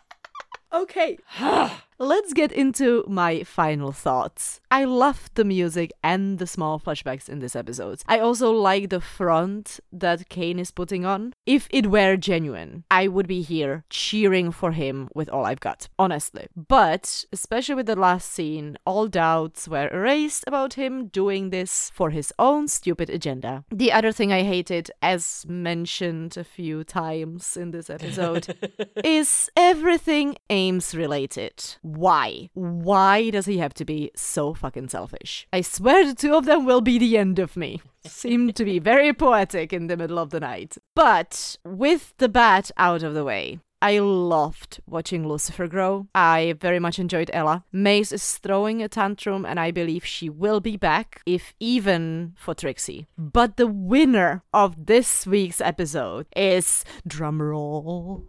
Okay. Let's get into my final thoughts. I loved the music and the small flashbacks in this episode. I also like the front that Cain is putting on. If it were genuine, I would be here cheering for him with all I've got, honestly. But, especially with the last scene, all doubts were erased about him doing this for his own stupid agenda. The other thing I hated, as mentioned a few times in this episode, is everything Ames related. Why? Why does he have to be so fucking selfish? I swear the two of them will be the end of me. Seem to be very poetic in the middle of the night. But with the bat out of the way, I loved watching Lucifer grow. I very much enjoyed Ella. Maze is throwing a tantrum, and I believe she will be back, if even for Trixie. But the winner of this week's episode is drumroll.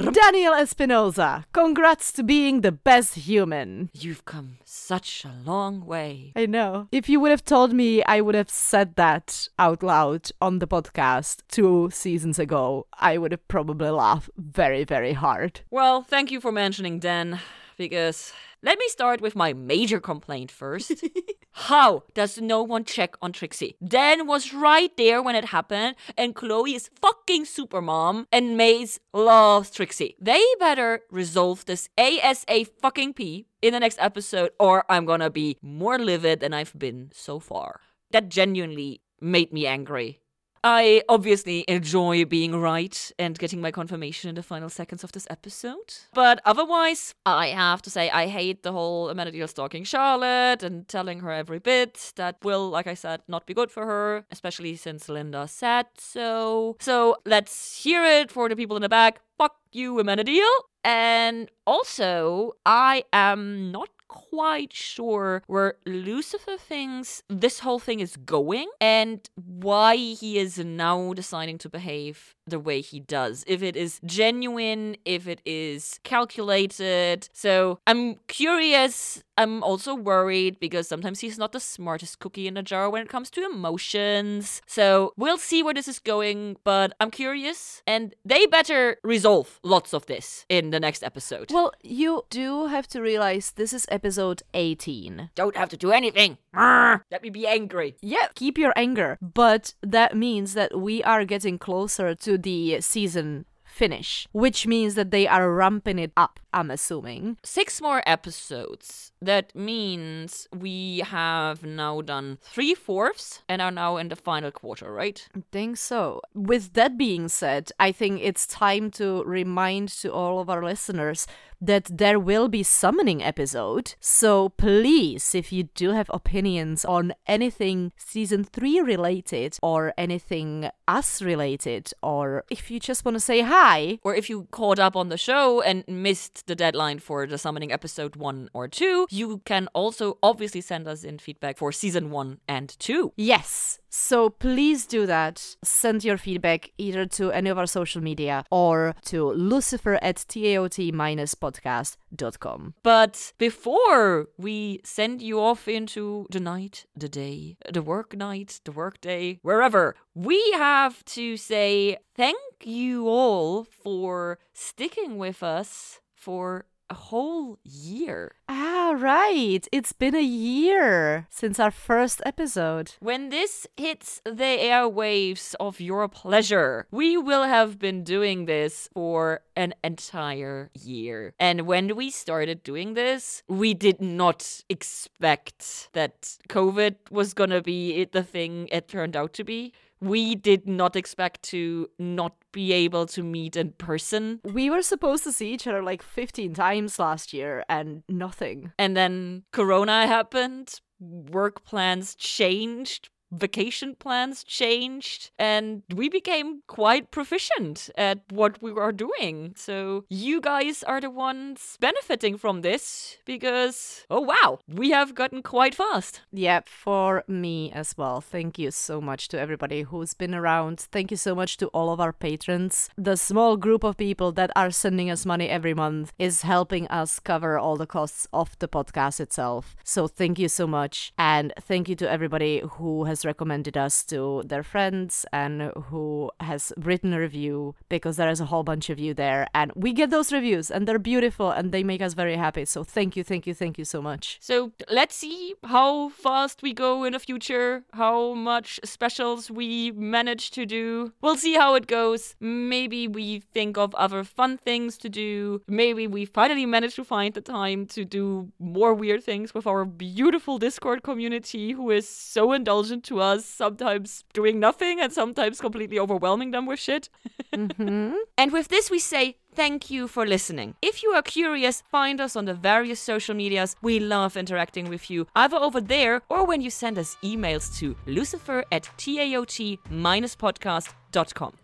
Daniel Espinoza. Congrats to being the best human. You've come such a long way. I know. If you would have told me I would have said that out loud on the podcast two seasons ago, I would have probably laughed very, very hard. Well, thank you for mentioning Dan, because let me start with my major complaint first. How does no one check on Trixie? Dan was right there when it happened, and Chloe is fucking supermom, and Maze loves Trixie. They better resolve this ASA fucking P in the next episode, or I'm gonna be more livid than I've been so far. That genuinely made me angry. I obviously enjoy being right and getting my confirmation in the final seconds of this episode. But otherwise, I have to say I hate the whole Amenadiel stalking Charlotte and telling her every bit. That will, like I said, not be good for her, especially since Linda said so. So let's hear it for the people in the back. Fuck you, Amenadiel. And also, I am not quite sure where Lucifer thinks this whole thing is going and why he is now deciding to behave the way he does. If it is genuine, if it is calculated. So I'm curious. I'm also worried because sometimes he's not the smartest cookie in a jar when it comes to emotions. So we'll see where this is going, but I'm curious. And they better resolve lots of this in the next episode. Well, you do have to realize this is episode 18. Don't have to do anything. Let me be angry. Yeah, keep your anger. But that means that we are getting closer to the season finish, which means that they are ramping it up, I'm assuming. Six more episodes. That means we have now done three fourths and are now in the final quarter, right? I think so. With that being said, I think it's time to remind to all of our listeners that there will be summoning episode. So please, if you do have opinions on anything season 3 related or anything us related or if you just want to say hi or if you caught up on the show and missed the deadline for the summoning episode 1 or 2, you can also obviously send us in feedback for season 1 and 2. Yes. So please do that. Send your feedback either to any of our social media or to lucifer at taot-podcast.com. But before we send you off into the night, the day, the work night, the work day, wherever, we have to say thank you all for sticking with us for a whole year. Ah, right. It's been a year since our first episode. When this hits the airwaves of your pleasure, we will have been doing this for an entire year. And when we started doing this, we did not expect that COVID was gonna be the thing it turned out to be we did not expect to not be able to meet in person. We were supposed to see each other like 15 times last year and nothing. And then Corona happened, work plans changed, vacation plans changed and we became quite proficient at what we were doing. So you guys are the ones benefiting from this because, oh wow, we have gotten quite fast. Yeah, for me as well. Thank you so much to everybody who's been around. Thank you so much to all of our patrons. The small group of people that are sending us money every month is helping us cover all the costs of the podcast itself. So thank you so much. And thank you to everybody who has recommended us to their friends and who has written a review because there is a whole bunch of you there. And we get those reviews and they're beautiful and they make us very happy. So thank you thank you thank you so much. So let's see how fast we go in the future how much specials we manage to do. We'll see how it goes. Maybe we think of other fun things to do. Maybe we finally manage to find the time to do more weird things with our beautiful discord community who is so indulgent to us, sometimes doing nothing and sometimes completely overwhelming them with shit. mm-hmm. And with this, we say thank you for listening. If you are curious, find us on the various social medias. We love interacting with you, either over there or when you send us emails to lucifer at taot-podcast.com.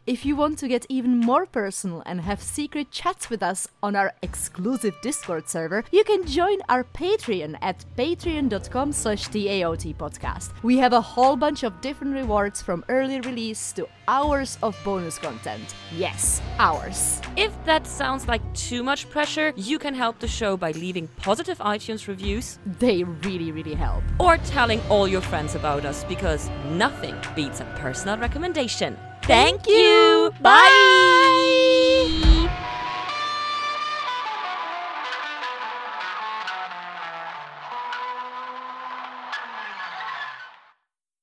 If you want to get even more personal and have secret chats with us on our exclusive Discord server, you can join our Patreon at patreon.com slash TAOT podcast. We have a whole bunch of different rewards from early release to hours of bonus content. Yes, hours. If that sounds like too much pressure, you can help the show by leaving positive iTunes reviews They really, really help. or telling all your friends about us because nothing beats a personal recommendation. Thank you. Bye.